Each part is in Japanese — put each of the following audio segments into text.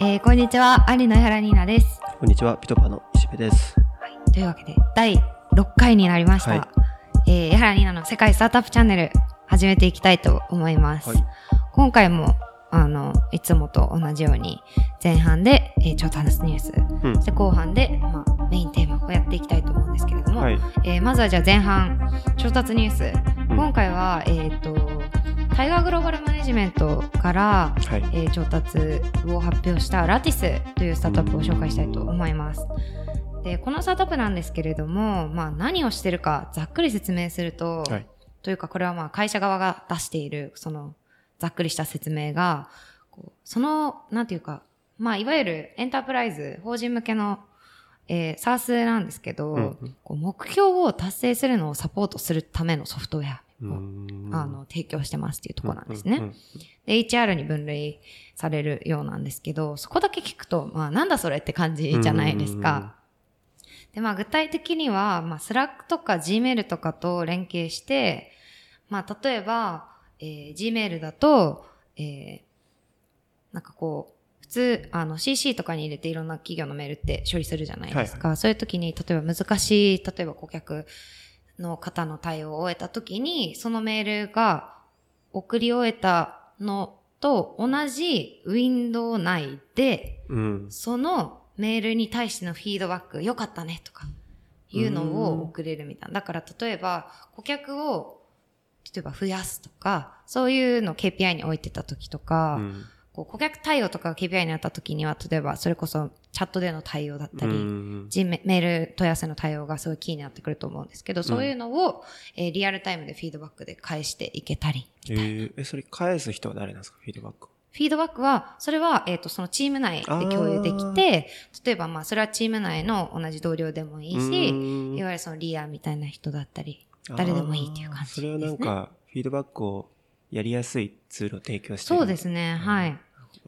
えー、こんにちは、有野原ニーナです。こんにちは、ピトパの石部です。というわけで、第6回になりました。はいえー、江原ニーナの世界スタートアップチャンネル、始めていきたいと思います。はい今回も、あの、いつもと同じように、前半で、えー、ちょっと話すニュース、うんで、後半で、まあ、メインテーマをやっていきたいと思うんですけれども、はい。えーまずはじゃあ前半、調達ニュース。うん今回は、えっ、と、タイガーグローバルマネジメントから、はい。えー調達を発表したラティスというスタートアップを紹介したいと思います。で、このスタートアップなんですけれども、まあ何をしてるかざっくり説明すると、はい。というかこれはまあ会社側が出している、そのざっくりした説明が、その、なんていうか、まあいわゆるエンタープライズ、法人向けの、えー、サースなんですけど、うんうんこう目標を達成するのをサポートするためのソフトウェアあの、提供してますっていうところなんですね。で、HR に分類されるようなんですけど、そこだけ聞くと、まあ、なんだそれって感じじゃないですか。で、まあ、具体的には、まあ、Slack とか Gmail とかと連携して、まあ、例えば、えー Gmail だと、えーなんかこう、普通、あの、CC とかに入れていろんな企業のメールって処理するじゃないですか。そういう時に、例えば難しい、例えば顧客の方の対応を終えた時に、そのメールが送り終えたのと同じウィンドウ内で、うん。そのメールに対してのフィードバック、良かったねとか、いうのを送れるみたいな。だから例えば、顧客を、例えば増やすとか、そういうのを KPI に置いてた時とか、うんこう顧客対応とかが KPI にあった時には、例えばそれこそチャットでの対応だったり、うんジメメール問い合わせの対応がすごいキーになってくると思うんですけど、そういうのを、えーリアルタイムでフィードバックで返していけたり。えーえ、それ返す人は誰なんですか？フィードバック。フィードバックは、それは、えっ、と、そのチーム内で共有できて、例えばまあ、それはチーム内の同じ同僚でもいいし、うんいわゆるそのリアみたいな人だったり、誰でもいいっていう感じです、ね。それはなんか、フィードバックをやりやすいツールを提供してそうですね。ね、はい。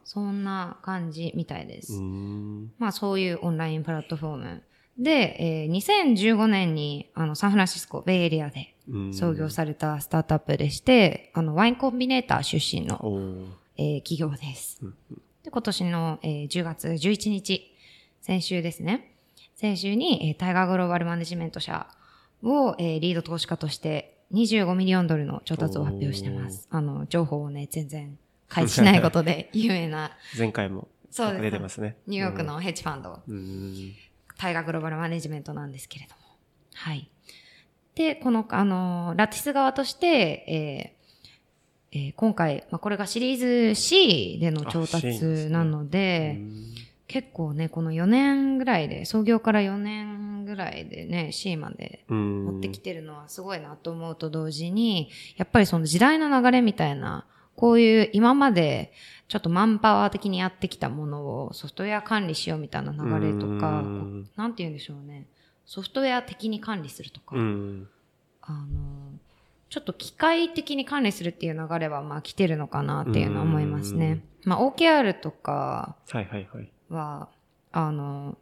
そんな感じみたいです。うん。まあそういうオンラインプラットフォーム。で、えー2015年にあのサンフランシスコ、ベイエリアでうん創業されたスタートアップでして、あのワインコンビネーター出身の、えー企業ですうん。で、今年の、えー10月11日、先週ですね。先週に、えータイガーグローバルマネジメント社を、えーリード投資家として25ミリオンドルの調達を発表してます。あの、情報をね、全然開示しないことで 有名な、前回もそうです出てますね。ニューヨークのヘッジファンド、うん。タイガーグローバルマネジメントなんですけれども。はい。で、この、あの、ラティス側として、えーえー今回、まあ、これがシリーズ C での調あ C なん達ですねなので、結構ね、この4年ぐらいで、創業から4年ぐらいでね、C までうん。持ってきてるのはすごいなと思うと同時に、やっぱりその時代の流れみたいな、こういう今までちょっとマンパワー的にやってきたものをソフトウェア管理しようみたいな流れとか、なんて言うんでしょうね。ソフトウェア的に管理するとか、うん。あの、ちょっと機械的に管理するっていう流れはまあ来てるのかなっていうのは思いますね。まあ OKR とかはいはいはい。は、あの、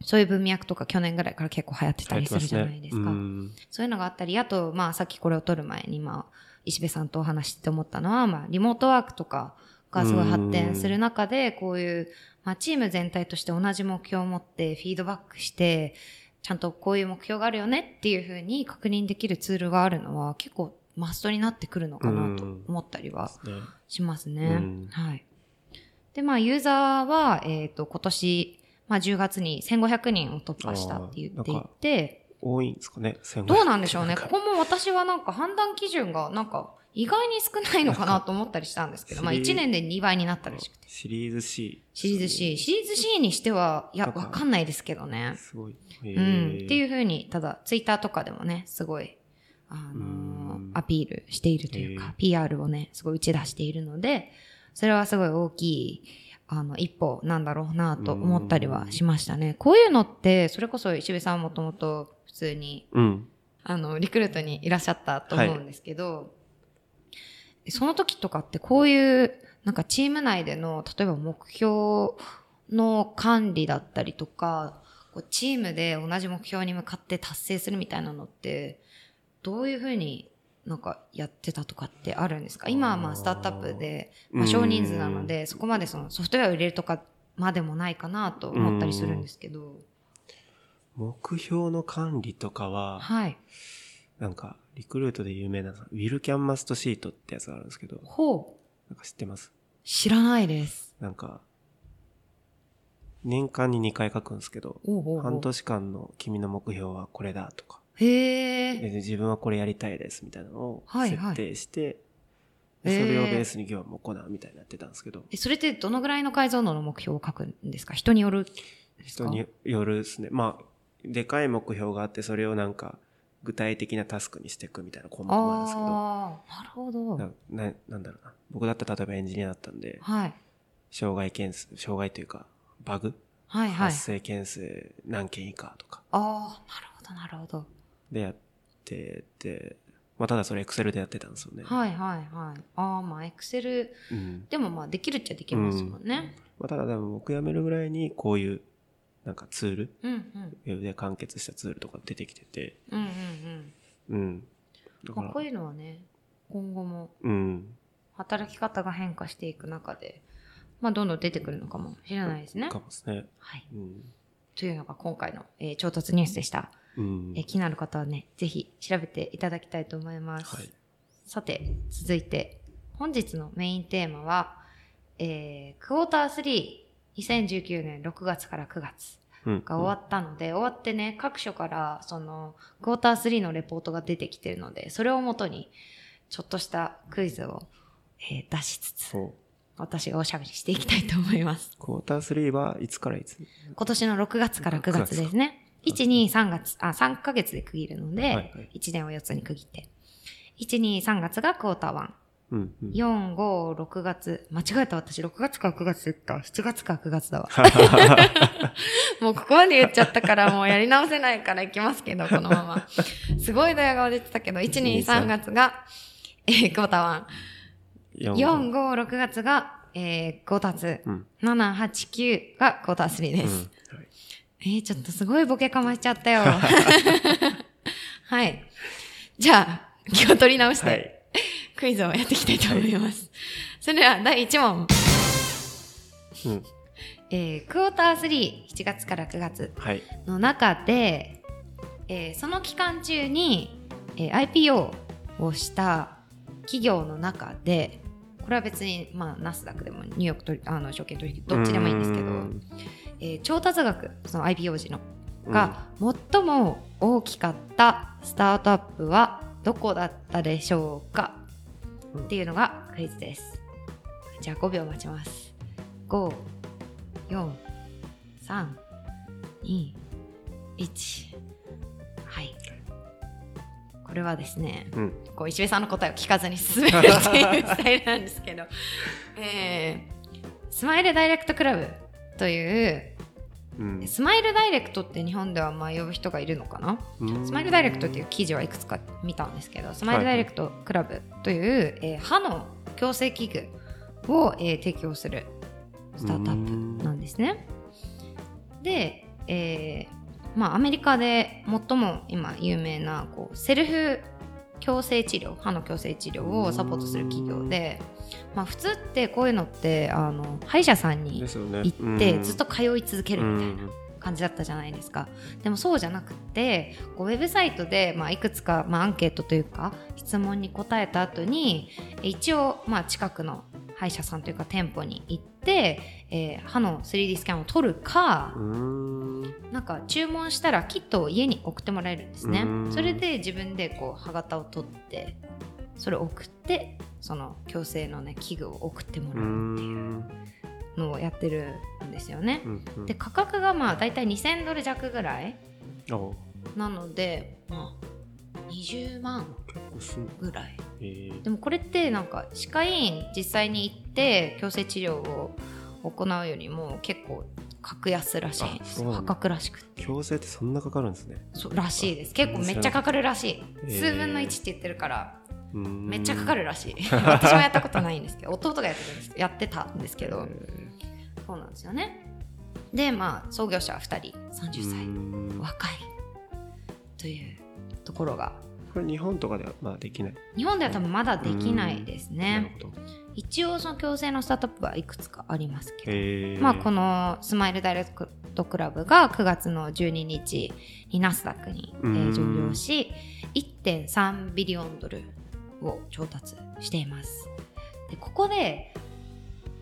そういう文脈とか去年ぐらいから結構流行ってたりするじゃないですか。うんそういうのがあったり、あと、まあ、さっきこれを撮る前に、まあ、石部さんとお話しして思ったのは、まあ、リモートワークとかがすごい発展する中で、こういう、まあ、チーム全体として同じ目標を持ってフィードバックして、ちゃんとこういう目標があるよねっていうふうに確認できるツールがあるのは、結構マストになってくるのかなと思ったりはねしますね。うんはい。で、まあ、ユーザーは、えっ、と、今年、まあ、10月に1500人を突破したって言っていて、多いんですかねどうなんでしょうね。ここも私はなんか判断基準がなんか意外に少ないのかなと思ったりしたんですけど、まあシリー1年で2倍になったらしくて。シリーズ C。シリーズ C。シリーズ C にしては、いや、わかんないですけどね。すごい。うん。っていうふうに、ただ、ツイッターとかでもね、すごい、あのアピールしているというへか、PR をね、すごい打ち出しているので、それはすごい大きい、あの、一歩なんだろうなと思ったりはしましたね。こういうのって、それこそ石部さんはもともと普通にうん。あの、リクルートにいらっしゃったと思うんですけど、その時とかってこういう、なんかチーム内での、例えば目標の管理だったりとか、こうチームで同じ目標に向かって達成するみたいなのって、どういうふうになんかやってたとかってあるんですか？今はまあスタートアップで、まあ、少人数なので、そこまでそのソフトウェアを入れるとかまでもないかなと思ったりするんですけど、目標の管理とかは、はい。なんか、リクルートで有名な、ウィルキャンマストシートってやつがあるんですけど、ほう。なんか知ってます？知らないです。なんか、年間に2回書くんですけど、おうおうおう。半年間の君の目標はこれだとか、へえ。で自分はこれやりたいですみたいなのをはいはい設定して、へーでそれをベースに業務を行うみたいになってたんですけど、えそれってどのぐらいの解像度の目標を書くんですか？人によるですか？人によるですね。まあ、でかい目標があって、それをなんか、具体的なタスクにしていくみたいな項目もあるんですけど、ああ、なるほど。なななんだろうな。僕だったら例えばエンジニアだったんで、はい。障害件数、障害というか、バグ、はいはい発。生件数何件以下とかああ、なるほど、なるほど。でやってて、まあただそれエクセルでやってたんですよね。はいはいはい。ああ、まあ、エクセル、うん。でもまあ、できるっちゃできますもんね。まあただでも僕辞めるぐらいにこういう、なんかツール、うん、うん、ウェブで完結したツールとか出てきてて、うん、うん、うん。うん。だからまあ、こういうのはね、今後もうん。働き方が変化していく中で、まあ、どんどん出てくるのかもしれないですねか。もですね。はい。うん。というのが今回の、えー調達ニュースでした。うんえー気になる方はね、ぜひ調べていただきたいと思います。はい。さて、続いて、本日のメインテーマは、えークォーター3、2019年6月から9月うん。が終わったので、終わってね、各所から、その、クォーター3のレポートが出てきてるので、それをもとに、ちょっとしたクイズを、えー出しつつ。私がおしゃべりしていきたいと思います。クォーター3はいつからいつ？今年の6月から9月ですね。1、2、3月、あ、3ヶ月で区切るので、はいはい1年を4つに区切って。1、2、3月がクォーター1。うん。うん。4、5、6月。間違えた私、6月か9月言った。7月か9月だわ。もうここまで言っちゃったから、もうやり直せないから行きますけど、このまま。すごいドヤ顔出てたけど、1、2、3月が、えー、クォーター1。4 4、5、6月が、えー、クォーター2。うん。7、8、9がクォーター3です。うんはいえー、ちょっとすごいボケかましちゃったよ。はい。じゃあ、気を取り直して、はい。クイズをやっていきたいと思います。それでは、第1問。うん。えー、クォーター3、7月から9月はい。の中で、えーその期間中に、えー IPO をした企業の中で、これは別に、まあ、ナスダックでもニューヨーク取りあの証券取引どっちでもいいんですけど、うんえー調達額、その IPO 時の、が最も大きかったスタートアップはどこだったでしょうか、うんっていうのがクイズです。じゃあ5秒待ちます。5、4、3、2、1。れはですね、うん。こう石部さんの答えを聞かずに進めるっていう スタイルなんですけど、えー、スマイルダイレクトクラブという、うん。スマイルダイレクトって日本ではまあ呼ぶ人がいるのかな、うんスマイルダイレクトっていう記事はいくつか見たんですけど、スマイルダイレクトクラブという、えー歯の矯正器具を、えー提供するスタートアップなんですね。で、えーまあ、アメリカで最も今有名なこうセルフ矯正治療歯の矯正治療をサポートする企業で、まあ、普通ってこういうのってあの歯医者さんに。行ってうんずっと通い続けるみたいな感じだったじゃないですか。でもそうじゃなくてこうウェブサイトで、まあ、いくつか、まあ、アンケートというか質問に答えた後に一応、まあ、近くの歯医者さんというか店舗に行って、えー歯の 3D スキャンを取るか、うん。なんか注文したらキットを家に送ってもらえるんですね。うん。それで自分でこう歯型を取ってそれを送ってその矯正のね器具を送ってもうらうっていうんのをやってるんですよね、うん。で価格がまあ大体2000ドル弱ぐらい。おなのでまあ20万ぐらい。え。ーでもこれってなんか歯科医院実際に行って矯正治療を行うよりも結構格安らしい破格らしくて。矯正ってそんなかかるんですね。そうらしいです。結構めっちゃかかるらしい、えー。数分の1って言ってるからめめっちゃかかるらしい。私もやったことないんですけど弟がやってたんですやってたんですけど、そうなんですよね。でまあ創業者は2人30歳、若い。というところがこれ日本とかではまあできない。日本では多分まだできないですね。一応その共生のスタートアップはいくつかありますけど。まあ、このスマイルダイレクトクラブが9月の12日にナスダックに、え上場し1.3ビリオンドルを調達しています。でここで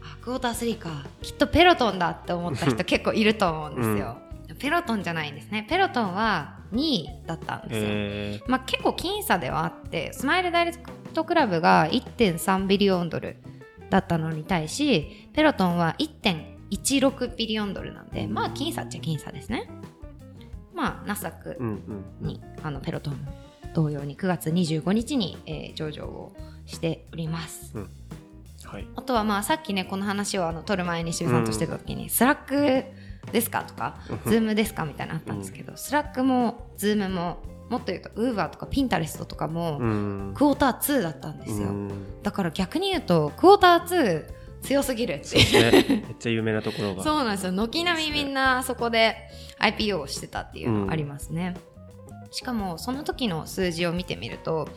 あクォーター3か。きっとペロトンだって思った人 結構いると思うんですよ、ペロトンじゃないんですね。ペロトンは2位だったんですよ、へまあ、結構僅差ではあってスマイルダイレクトクラブが1.3ビリオンドルだったのに対し Pelotonは1.16 billion ドルなんでまあ僅差っちゃ僅差ですね。まあナスダック。に、あの Pelotonも同様に9月25日に、えー上場をしております。はい。あとはまあさっきねこの話をあの撮る前に渋さんとしてた時に、 Slackですか？とか、 Zoomですか？みたいなのあったんですけど、 Slackも Zoomももっと言うと Uberとか Pinterest とかも、うん。クォーター2だったんですよ、うん。だから逆に言うとクォーター2強すぎるっていう。ね、めっちゃ有名なところが。そうなんですよ。軒並みみんなそこで IPO をしてたっていうのがありますね、しかもその時の数字を見てみると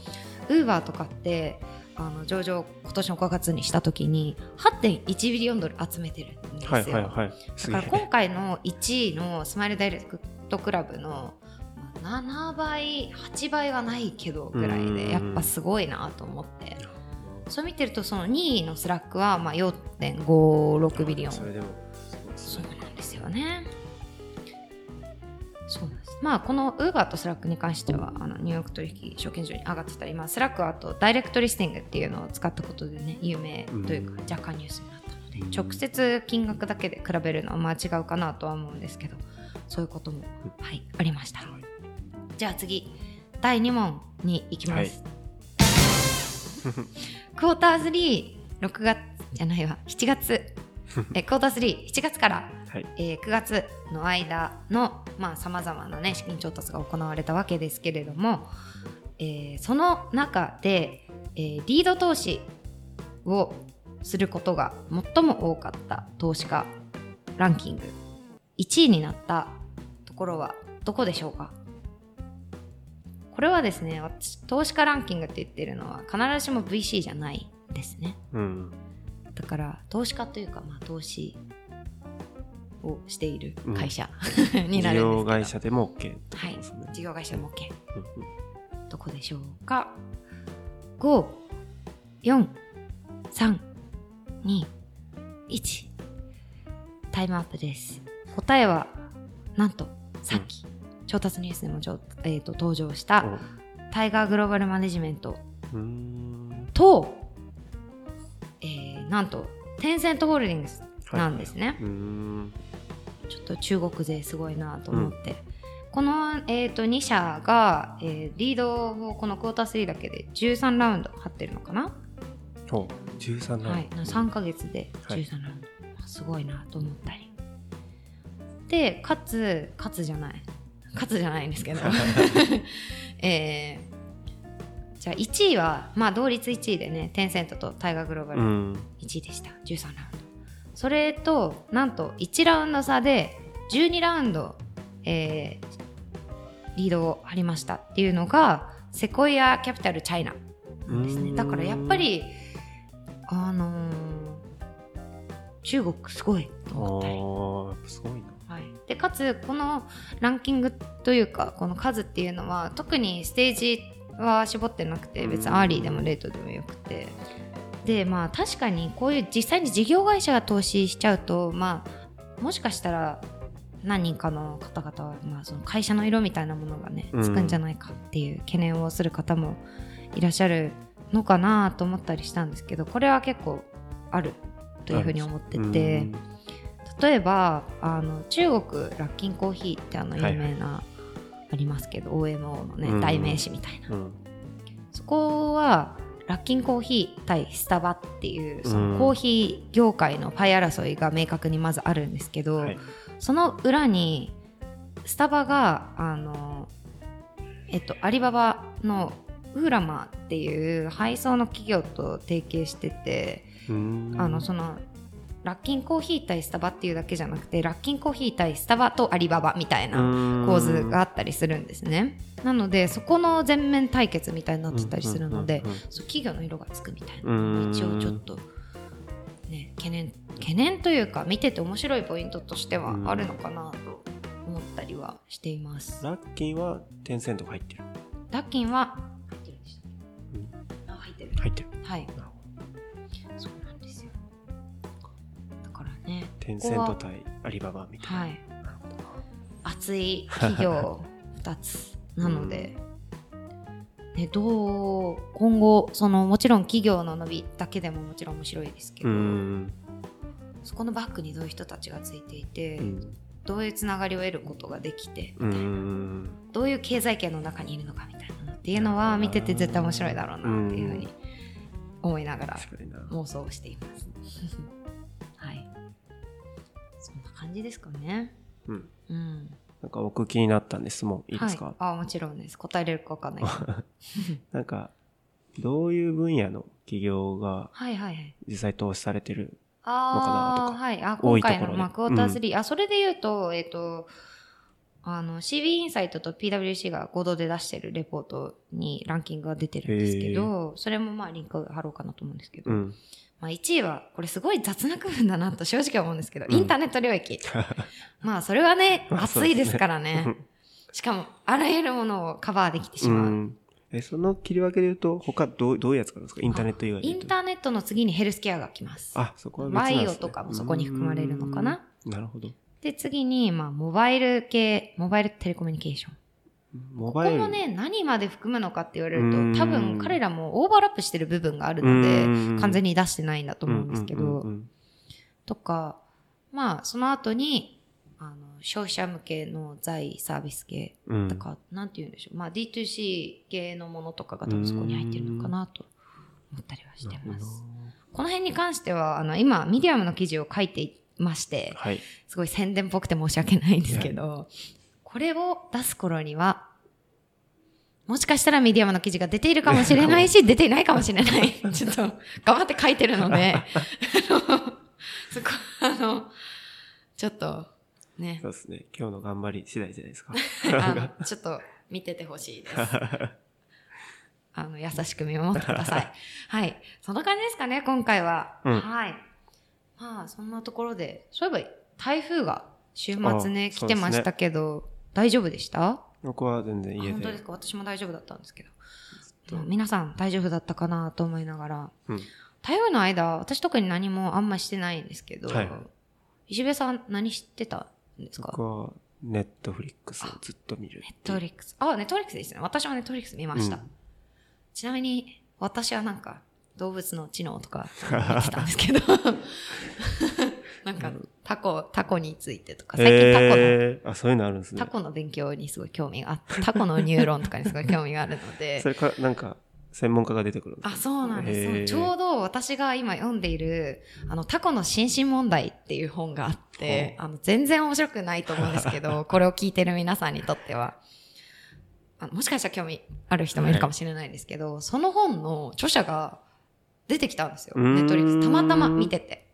ウーバーとかってあの上場今年の5月にした時に8.1ビリオンドル集めてるんですよ、はいはいはい。だから今回の1位のスマイルダイレクトクラブのまあ7倍8倍はないけどぐらいうん。でやっぱすごいなと思って。そう見てるとその2位の Slackはまあ4.56 billion。そうね。なんですよね。そうまあこのウーバーとスラックに関してはあのニューヨーク取引証券所に上がってたり、まあ、 Slackはあと direct listing っていうのを使ったことでね有名というかうん。若干ニュースになったのでうん。直接金額だけで比べるのはまあ違うかなとは思うんですけどそういうことも、はい、ありました。はい。じゃあ次第2問に行きます、クォーター36月じゃないわ7月。えクォーター37月からはい。えー9月の間のさまざ、まな、ね、資金調達が行われたわけですけれども、えーその中で、えーリード投資をすることが最も多かった投資家ランキング1位になったところはどこでしょうか？これはですね私投資家ランキングって言ってるのは必ずしも VC じゃないですねうん。だから投資家というか、まあ、投資をしている会社、に事なるんですけど。業会社でも OK ってことはい。事業会社でも OK うんどこでしょうか？5 4 3 2 1タイムアップです。答えはなんとさっき、調達ニュースでもちょ、えーと登場したうん。タイガーグローバルマネジメント。と、えーなんとテンセントホールディングスなんですね、うーん。ちょっと中国勢すごいなと思って、この、えー、と2社が、えーリードをこのクォーター3だけで13ラウンド張ってるのかな、ほう。13ラウンはい、3ヶ月ではい。13ラウンド、すごいなと思ったり。でかつかつじゃない。かつじゃないんですけど。えーじゃあ1位はまあ同率1位でねテンセントとタイガーグローバド。ル。うん。1位でした。13ラウンドそれとなんと1ラウンド差で12ラウンド、えーリードを張りましたっていうのがセコイアキャピタルチャイナなんですね。だからやっぱりあのー中国すごいとあ思ったり。すごいな。はい、でかつこのランキングというかこの数っていうのは特にステージは絞ってなくて別に early でも late でもよくてでまあ確かにこういう実際に事業会社が投資しちゃうとまあもしかしたら何人かの方々は、まあ、その会社の色みたいなものがねうん。つくんじゃないかっていう懸念をする方もいらっしゃるのかなと思ったりしたんですけどこれは結構あるというふうに思ってて。うん。例えばあの中国ラッキンコーヒーってあの有はい名な、ありますけど OMO のね、うん。代名詞みたいな。うん。そこはラッキンコーヒー対スタバっていうそうんのコーヒー業界のパイ争いが明確にまずあるんですけど、はい。その裏にスタバがあのえっとアリババのウーラマっていう配送の企業と提携してて、あのそのラッキンコーヒー対スタバっていうだけじゃなくてラッキンコーヒー対スタバとアリババみたいな構図があったりするんですね。なのでそこの全面対決みたいになってたりするので、うんうんうんうん。そう企業の色がつくみたいな。うん。一応ちょっとね懸念懸念というか見てて面白いポイントとしてはあるのかなと思ったりはしています。ラッキーはテンセントが入ってる。ラッキンは入ってるん。でしたっけあ入ってる。入ってる。はいテンセント対アリババみたいな。はい熱い企業 2つなので、ね、どう今後そのもちろん企業の伸びだけでももちろん面白いですけうど、ん。そこのバックにどういう人たちがついていて、うん。どういうつながりを得ることができてうん。どういう経済圏の中にいるのかみたいなのっていうのは見てて絶対面白いだろうなっていうふうに思いながら。妄想をしています。感じですかね。うん。うん。なんか僕気になったんで質問いいですか、はい、あもちろんです。答えれるかわかんない。なんか、どういう分野の企業がはいはいはい。実際投資されてるあのかなとあ、かはい。あ、多いところで今回の、まあ、クォーター3、あ、それで言うと、えっ、と、あの、CB インサイトと PWC が合同で出してるレポートにランキングが出てるんですけど、それもまあリンク貼ろうかなと思うんですけど、うん。まあ1位は、これすごい雑な区分だなと正直思うんですけど、うんインターネット領域。まあそれはね、まあ熱いですからね。そうですしかも、あらゆるものをカバーできてしうまう。ん。え、その切り分けで言うと、他どうどういうやつがあるんですか？インターネット以外でイ。ンターネットの次にヘルスケアが来ます。あ、そこは別なんバ。イオとかもそこに含まれるのかなうん。なるほど。で、次に、まあ、モバイル系、モバイルテレコミュニケーション。こモバイル。こもね、何まで含むのかって言われるうんと、多分彼らもオーバーラップしてる部分があるのでうん、完全に出してないんだと思うんですけどうんうんうんう、んとか、まあ、その後に、あの、消費者向けの財サービス系うんとか、なんて言うんでしょう。まあ、D2C 系のものとかが多分そこに入ってるのかなと思ったりはしてます。この辺に関しては、あの、今、ミディアムの記事を書いていまして、はい。すごい宣伝っぽくて申し訳ないんですけど、これを出す頃には、もしかしたらミディアムの記事が出ているかもしれないし、出ていないかもしれない。ちょっと、頑張って書いてるので、あの、そこ、あの、ちょっと、ねそ、うですね。今日の頑張り次第じゃないですか。あの、ちょっと見ててほしいです。あの、優しく見守ってください。はい。そんな感じですかね、今回は。うんはい。まあ、そんなところで、そういえば、台風が週末ね、あ来てましたけど、大丈夫でした？僕は全然あ家で。本当ですか？私も大丈夫だったんですけど。まあ皆さん大丈夫だったかなと思いながら。うん。台風の間、私特に何もあんましてないんですけど、はい石部さん何してたんですか？僕はネットフリックスをずっと見る。ネットフリックス。あ、 Netflixですね。私も Netflix見ました。うんちなみに、私はなんか、動物の知能とか見てたんですけど、なんか、タコ、タコについてとか、最近タコの、えー、あ、そういうのあるんですね。タ。コの勉強にすごい興味があって、タコのニューロンとかにすごい興味があるので。そ、れか、なんか、専門家が出てくるんですあ、そうなんです。ちょうど私が今読んでいる、あの、タコの心身問題っていう本があって、あの、全然面白くないと思うんですけど、これを聞いてる皆さんにとっては、あのもしかしたら興味ある人もいるかもしれないんですけど、その本の著者が出てきたんですよ。ネットリックス。たまたま見てて。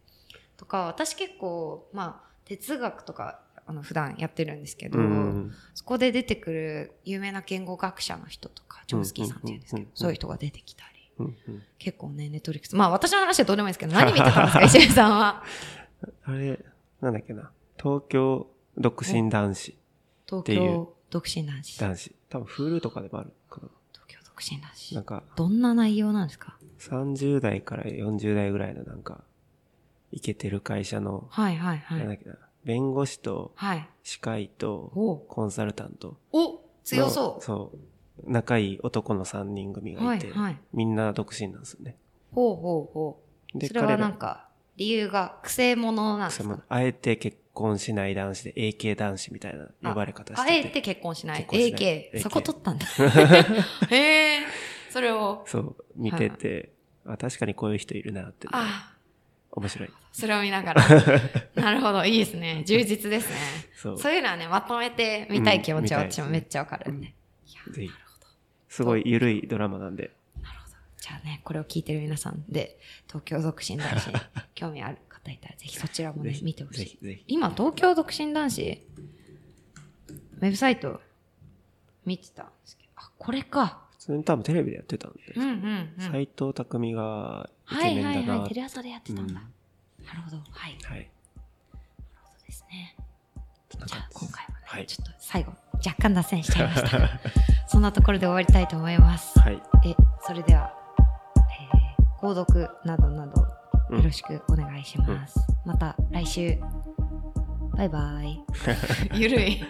とか、私結構、まあ、哲学とか、あの、普段やってるんですけど、うん。そこで出てくる有名な言語学者の人とか、チョムスキーさんっていうんですけどそういう人が出てきたり。結構ね、ネットフリックス。まあ私の話はどうでもいいですけど、何見てたんですか、石井さんは？あれ、なんだっけな。東京独身男子。東京独身男子。東男子。多分、フールとかでもあるかな。身男子なん。か、どんな内容なんですか？30代から40代ぐらいのなんか、イケてる会社の、はいはいはい。なんだっけな。弁護士と、はい。歯科医と、おコンサルタント。お強そう。そう。仲いい男の3人組がいて、はいはいみんな独身なんですよね。ほうほうほう。で、それはなんか、理由が、くせ者なんですか？あえて結婚しない男子で AK 男子みたいな呼ばれ方してて。あえて結婚しない？ない AK。AK そこ取ったんだ。へえ。それを。そう、見てて、あ、確かにこういう人いるなって。あ、面白い。それを見ながら。なるほど。いいですね。充実ですね。そう。そういうのはね、まとめて見たい気持ちはうん私もめっちゃわかるんで。いやぜひ。すごい緩いドラマなんで。なるほど。じゃあね、これを聞いてる皆さんで、東京独身男子に興味ある方方いたらぜひそちらもね見てほしい。今東京独身男子？ウェブサイト見てたんですけど。あこれか。普通に多分テレビでやってたんで、うんうんうん。斎藤匠がイケはいはいメンだな、はいテレ朝でやってたんだ、うん。なるほど。はい。はい。そうですね。じ。ゃあ今回はね、はい。ちょっと最後若干脱線しちゃいました。が そんなところで終わりたいと思います。はい。えそれでは、えー購読などなどうんよろしくお願いします、また来週。バイバイ。ゆるい